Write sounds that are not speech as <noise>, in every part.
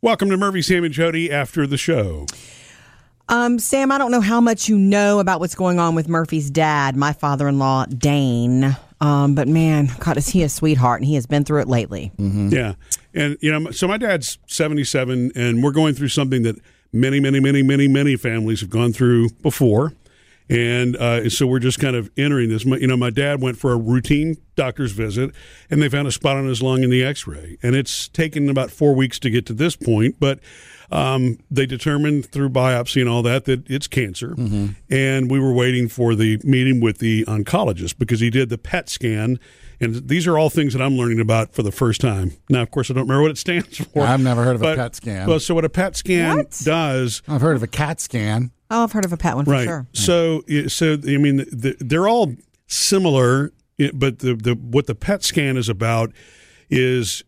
Welcome to Murphy, Sam, and Jody after the show. Um, Sam, I don't know how much you know about what's going on with Murphy's dad, my father-in-law, Dane. Um, but man, God, is he a sweetheart, and he has been through it lately. Yeah. And, you know, so my dad's 77, and we're going through something that many, many, many, many, many families have gone through before. And uh, so we're just kind of entering this. My, you know, my dad went for a routine doctor's visit, and they found a spot on his lung in the X-ray, and it's taken about four weeks to get to this point. But um, they determined through biopsy and all that that it's cancer, and we were waiting for the meeting with the oncologist because he did the PET scan. And these are all things that I'm learning about for the first time. Now, of course, I don't remember what it stands <laughs> for. I've never heard of a PET scan. Well, so what a PET scan What? does I've heard of a CAT scan. Oh, I've heard of a pet one for right. sure. So, so I mean, the, they're all similar, but the, the what the PET scan is about is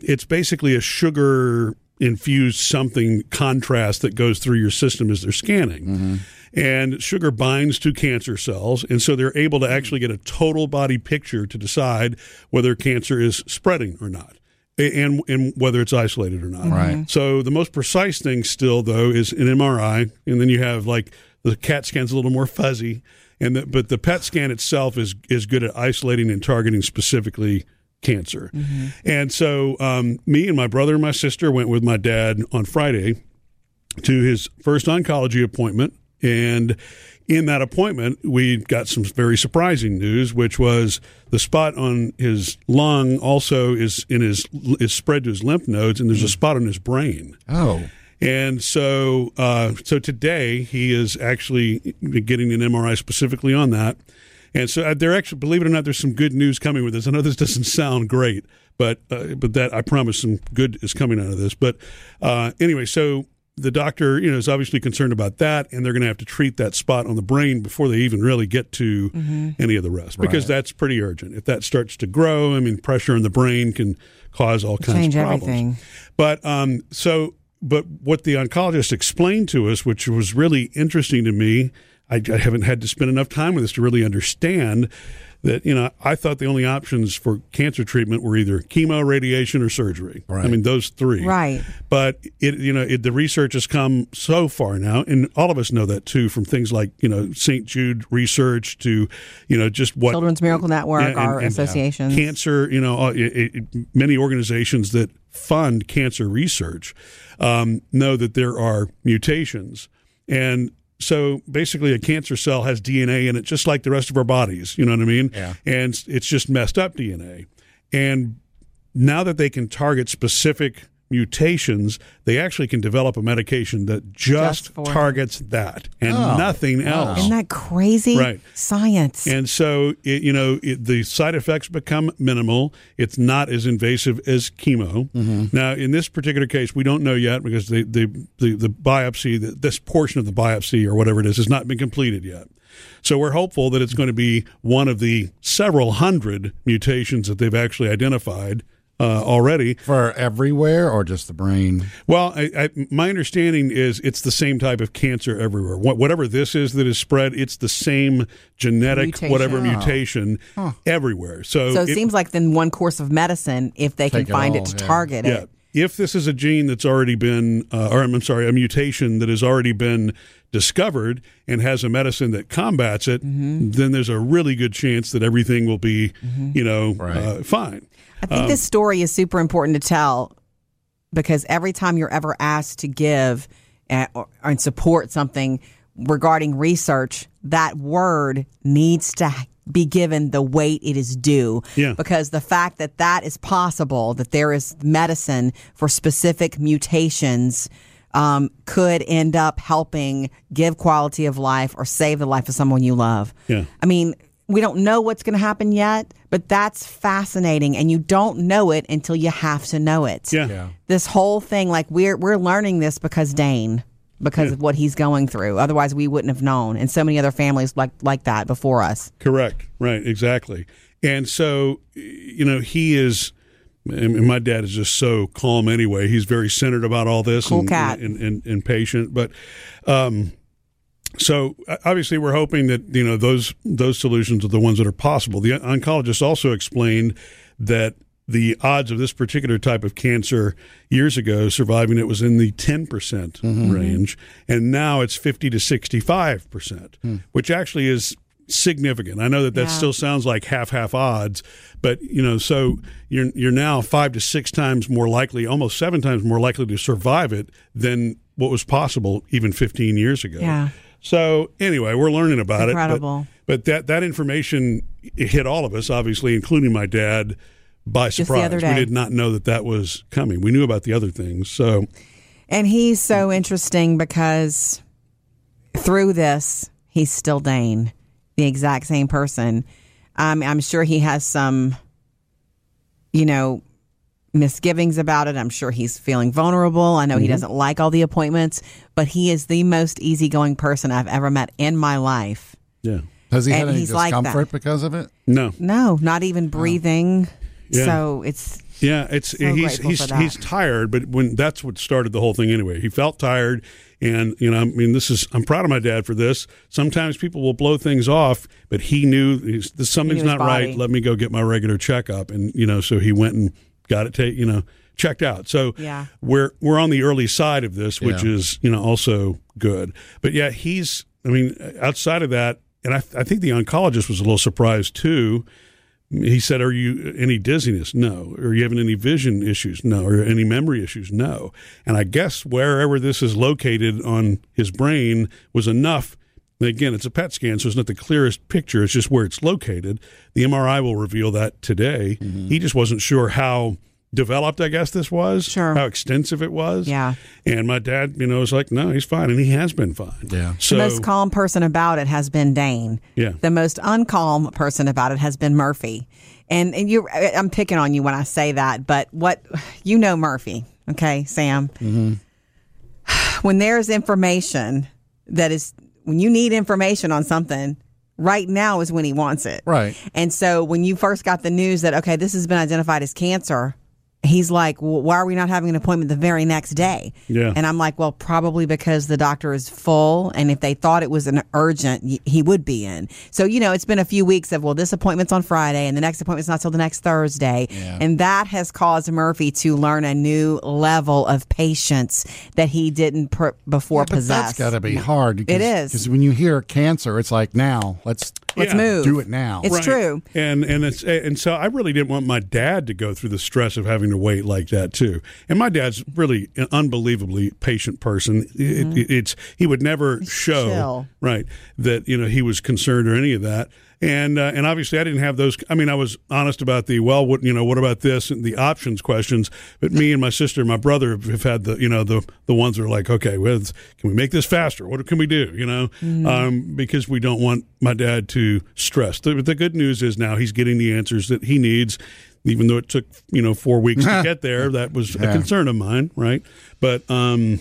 it's basically a sugar infused something contrast that goes through your system as they're scanning. Mm-hmm. And sugar binds to cancer cells, and so they're able to actually get a total body picture to decide whether cancer is spreading or not, a- and and whether it's isolated or not. Right. So the most precise thing still though is an MRI, and then you have like the CAT scan's a little more fuzzy, and the, but the PET scan itself is is good at isolating and targeting specifically cancer. And so um, me and my brother and my sister went with my dad on Friday to his first oncology appointment. And in that appointment, we got some very surprising news, which was the spot on his lung also is in his is spread to his lymph nodes, and there's a spot on his brain. Oh, And so, uh, so today he is actually getting an MRI specifically on that. And so, they're actually, believe it or not, there's some good news coming with this. I know this doesn't sound great, but uh, but that I promise some good is coming out of this. But uh, anyway, so the doctor, you know, is obviously concerned about that, and they're going to have to treat that spot on the brain before they even really get to any of the rest, because Right. that's pretty urgent. If that starts to grow, I mean, pressure in the brain can cause all kinds Change of problems. everything. But um, so, but what the oncologist explained to us, which was really interesting to me, I, I haven't had to spend enough time with this to really understand that. You know, I thought the only options for cancer treatment were either chemo, radiation, or surgery. Right. I mean, those three. Right. But it, you know, it, the research has come so far now, and all of us know that too, from things like you know St. Jude research to, you know, just what Children's Miracle Network, Yeah, and- our and, associations. cancer, you know, uh, it, it, many organizations that fund cancer research um, know that there are mutations. And so basically, a cancer cell has DNA in it, just like the rest of our bodies. You know what I mean? Yeah. And it's just messed up DNA. And now that they can target specific mutations, they actually can develop a medication that just, Just for- targets that and Oh, nothing wow. else. Isn't that crazy? Right. Science. And so, it, you know, it, the side effects become minimal. It's not as invasive as chemo. Mm-hmm. Now, in this particular case, we don't know yet because the the the, the biopsy, the, this portion of the biopsy or whatever it is, has not been completed yet. So we're hopeful that it's going to be one of the several hundred mutations that they've actually identified uh, already. for everywhere or just the brain? Well, I, I, my understanding is it's the same type of cancer everywhere. What, whatever this is that is spread, it's the same genetic Mutation. whatever Oh. mutation everywhere. So, so it, it- seems like then one course of medicine, if they can Take it find all, it to yeah. target yeah. it. If this is a gene that's already been, uh, or I'm sorry, a mutation that has already been discovered and has a medicine that combats it, Mm-hmm. then there's a really good chance that everything will be, you know, Right. uh, fine. I think this story is super important to tell because every time you're ever asked to give uh, or, and support something regarding research, that word needs to be given the weight it is due. Yeah. Because the fact that that is possible, that there is medicine for specific mutations. Um, could end up helping give quality of life or save the life of someone you love. Yeah. I mean, we don't know what's going to happen yet, but that's fascinating, and you don't know it until you have to know it. Yeah. Yeah. This whole thing, like we're we're learning this because Dane, because of what he's going through. Otherwise, we wouldn't have known, and so many other families like like that before us. Correct. Right. Exactly. And so, you know, he is. And my dad is just so calm anyway. He's very centered about all this Cool and, cat. and, and, and patient. But um, so uh, obviously, we're hoping that you know those those solutions are the ones that are possible. The oncologist also explained that the odds of this particular type of cancer years ago surviving it was in the 10% range and now it's 50 to 65% which actually is significant i know that that Yeah. still sounds like half half odds but you know so you're you're now 5 to 6 times more likely almost 7 times more likely to survive it than what was possible even 15 years ago Yeah. So anyway we're learning about Incredible. it but, but that that information hit all of us obviously including my dad by the surprise we did not know that that was coming we knew about the other things so And he's so interesting because through this, he's still Dane, the exact same person. Um, I'm sure he has some, you know, misgivings about it. I'm sure he's feeling vulnerable. I know he Mm-hmm. doesn't like all the appointments, but he is the most easygoing person I've ever met in my life. yeah Has he had any he's like discomfort because of it? no No, not even breathing. Yeah. So it's Yeah, it's So he's he's for that. he's tired, but when that's what started the whole thing anyway. He felt tired, and you know, I mean, this is I'm proud of my dad for this. Sometimes people will blow things off, but he knew he's, this, something's his not body. right. Let me go get my regular checkup, and you know, so he went and got it, take you know, checked out. So Yeah. we're we're on the early side of this, which Yeah. is you know also good. But yeah, he's I mean, outside of that, and I I think the oncologist was a little surprised too he said, "Are you any dizziness? No. Are you having any vision issues? No. Or any memory issues? No." And I guess wherever this is located on his brain was enough. Again, it's a PET scan, so it's not the clearest picture. It's just where it's located. The MRI will reveal that today. Mm-hmm. He just wasn't sure how developed, I guess this was, Sure. how extensive it was. Yeah. And my dad, you know, was like, "No, he's fine," and he has been fine. Yeah. So the most calm person about it has been Dane. Yeah. The most uncalm person about it has been Murphy. And, and you, I'm picking on you when I say that, but what you know, Murphy, okay, Sam. Mm-hmm. <sighs> When there's information that is, when you need information on something, right now is when he wants it. Right. And so when you first got the news that okay, this has been identified as cancer, he's like, well, "Why are we not having an appointment the very next day?" Yeah. And I'm like, "Well, probably because the doctor is full, and if they thought it was an urgent, he would be in." So you know, it's been a few weeks of well, this appointment's on Friday, and the next appointment's not till the next Thursday, Yeah. and that has caused Murphy to learn a new level of patience that he didn't pr- before Yeah, possess. that's got to be hard. Because, It is. because when you hear cancer, it's like now let's Let's Yeah. move. do it now. It's Right. true. And and it's and so I really didn't want my dad to go through the stress of having to wait like that too. And my dad's really an unbelievably patient person. It, it- mm-hmm. it's he would never show chill. right that you know he was concerned or any of that. And uh, and obviously I didn't have those. I mean I was honest about the well, what you know, what about this and the options questions. But me and my sister, and my brother have had the you know the the ones that are like, okay, well, can we make this faster? What can we do? You know, um, because we don't want my dad to stress. The, the good news is now he's getting the answers that he needs. Even though it took you know four weeks to <laughs> get there, that was a concern of mine, right? But um,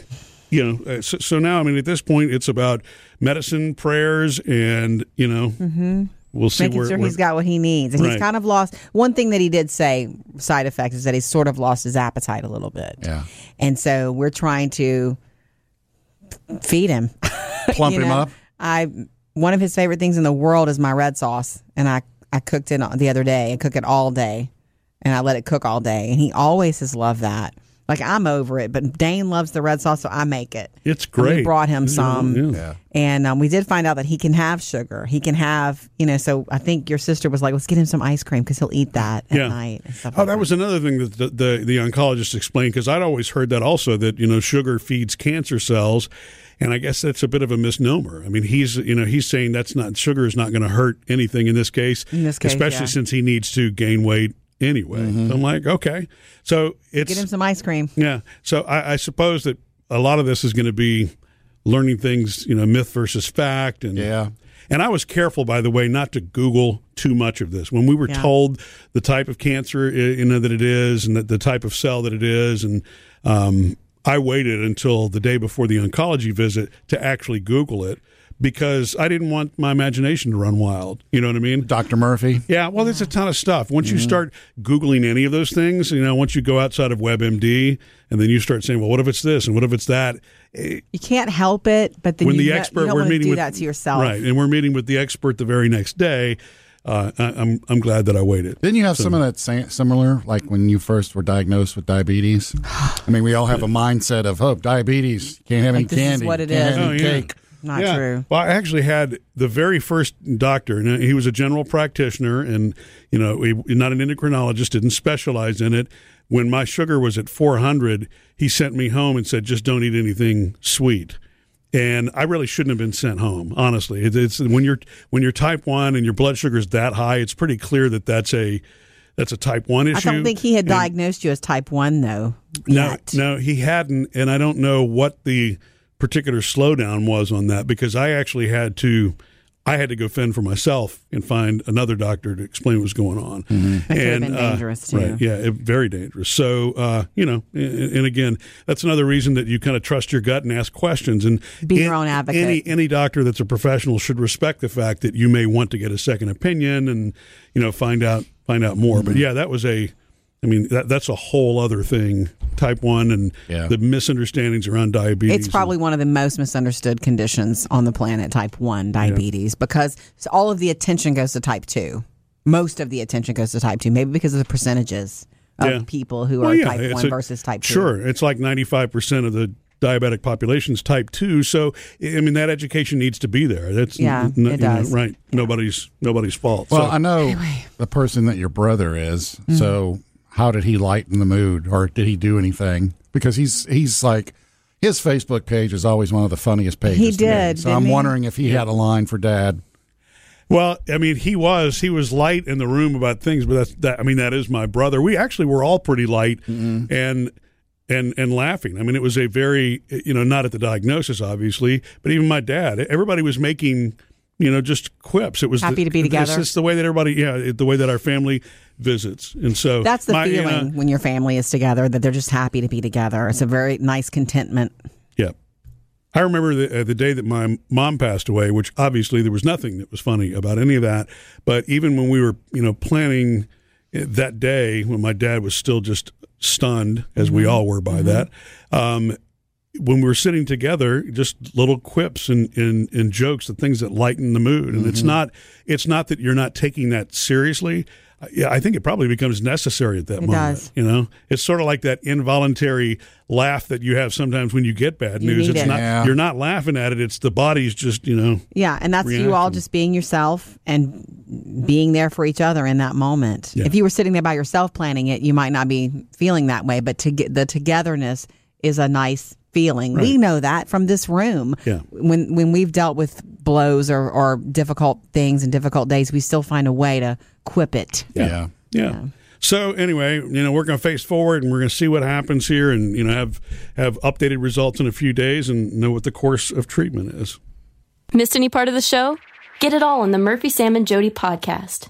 you know, uh, so, so now I mean, at this point, it's about medicine, prayers, and you know, we'll see making where, sure where- he's got what he needs. And he's kind of lost. One thing that he did say, side effect, is that he's sort of lost his appetite a little bit. Yeah. And so we're trying to feed him. <laughs> Plump You him know, up. I one of his favorite things in the world is my red sauce, and I I cooked it the other day. I cook it all day, and I let it cook all day, and he always has loved that. Like I'm over it, but Dane loves the red sauce, so I make it. It's And we great. brought him some. yeah. Yeah. And um, we did find out that he can have sugar. He can have, you know, so I think your sister was like, let's get him some ice cream because he'll eat that at Yeah. night. And stuff Oh, like that was another thing that the, the, the oncologist explained because I'd always heard that also that you know sugar feeds cancer cells, and I guess that's a bit of a misnomer. I mean, he's you know he's saying that's not sugar is not going to hurt anything in this case, In this case, especially since he needs to gain weight anyway. So I'm like, okay, so it's Get him some ice cream. yeah. So I, I suppose that a lot of this is going to be learning things, you know, myth versus fact, and Yeah. And I was careful, by the way, not to Google too much of this. When we were Yeah. told the type of cancer, you know, that it is, and that the type of cell that it is, and um, I waited until the day before the oncology visit to actually Google it because I didn't want my imagination to run wild. You know what I mean? Dr. Murphy. Yeah, well, there's a ton of stuff. Once you start Googling any of those things, you know, once you go outside of WebMD and then you start saying, well, what if it's this and what if it's that? Eh, You can't help it, but then when you, the no- expert, you don't we're want to meeting do with that to yourself. right? And we're meeting with the expert the very next day. uh, I, I'm I'm glad that I waited. Didn't you have some of that sa- similar, like when you first were diagnosed with diabetes? I mean, we all have a mindset of, oh, diabetes, can't have any Like, this is candy, what it can't is. have Oh, yeah. cake. Not yeah. true. Well, I actually had the very first doctor, and he was a general practitioner, and you know, he, not an endocrinologist, didn't specialize in it. When my sugar was at 400, he sent me home and said, "Just don't eat anything sweet." And I really shouldn't have been sent home. Honestly, it, it's when you're when you're type one and your blood sugar is that high, it's pretty clear that that's a that's a type one issue. I don't think he had And- diagnosed you as type 1, though. no, yet. no, he hadn't, and I don't know what the particular slowdown was on that because I actually had to, I had to go fend for myself and find another doctor to explain what was going on. That could have And, been uh, dangerous, too. Right, yeah, it, very dangerous. So, uh, you know, and, and again, that's another reason that you kind of trust your gut and ask questions and Be your an- own advocate. Any any doctor that's a professional should respect the fact that you may want to get a second opinion and you know find out find out more. Mm-hmm. But yeah, that was a. I mean, that, that's a whole other thing. Type one and Yeah. the misunderstandings around diabetes. It's probably one of the most misunderstood conditions on the planet, type 1 diabetes, because all of the attention goes to type 2. Most of the attention goes to type 2, maybe because of the percentages of Yeah. people who Well, are yeah, type it's 1 a- versus type 2. Sure, it's like ninety five percent of the diabetic population is type two. So I mean, that education needs to be there. That's Yeah, n- it you know, does. right. Nobody's nobody's fault. Well, So- I know the person that your brother is. Mm-hmm. So, how did he lighten the mood, or did he do anything? Because he's he's like his Facebook page is always one of the funniest pages. He did, So I'm he? wondering if he had a line for Dad. Well, I mean, he was he was light in the room about things, but that's that. I mean, that is my brother. We actually were all pretty light mm-hmm. and and and laughing. I mean, it was a very you know not at the diagnosis obviously, but even my dad. Everybody was making you know just quips. It was Happy the, to be together. It's the way that everybody yeah the way that our family visits, and so That's the my, feeling when your family is together, that they're just happy to be together. It's a very nice contentment. Yeah. I remember the, uh, the day that my mom passed away, which obviously there was nothing that was funny about any of that. But even when we were, you know, planning uh, that day when my dad was still just stunned, as we all were by that, um, when we were sitting together, just little quips and, and, and jokes, the things that lighten the mood. And it's not it's not that you're not taking that seriously. Uh, Yeah, I think it probably becomes necessary at that It moment. does. You know, it's sort of like that involuntary laugh that you have sometimes when you get bad You news. It's it. not Yeah. you're not laughing at it. It's the body's just you know. Yeah, and that's you all just being yourself and being there for each other in that moment. Yeah. If you were sitting there by yourself planning it, you might not be feeling that way, but to get the togetherness is a nice feeling. We know that from this room. Yeah. When when we've dealt with blows or, or difficult things and difficult days, we still find a way to quip it. Yeah. Yeah. So anyway, you know, we're going to face forward and we're going to see what happens here, and you know, have have updated results in a few days and know what the course of treatment is. Missed any part of the show? Get it all on the Murphy, Sam, and Jody podcast.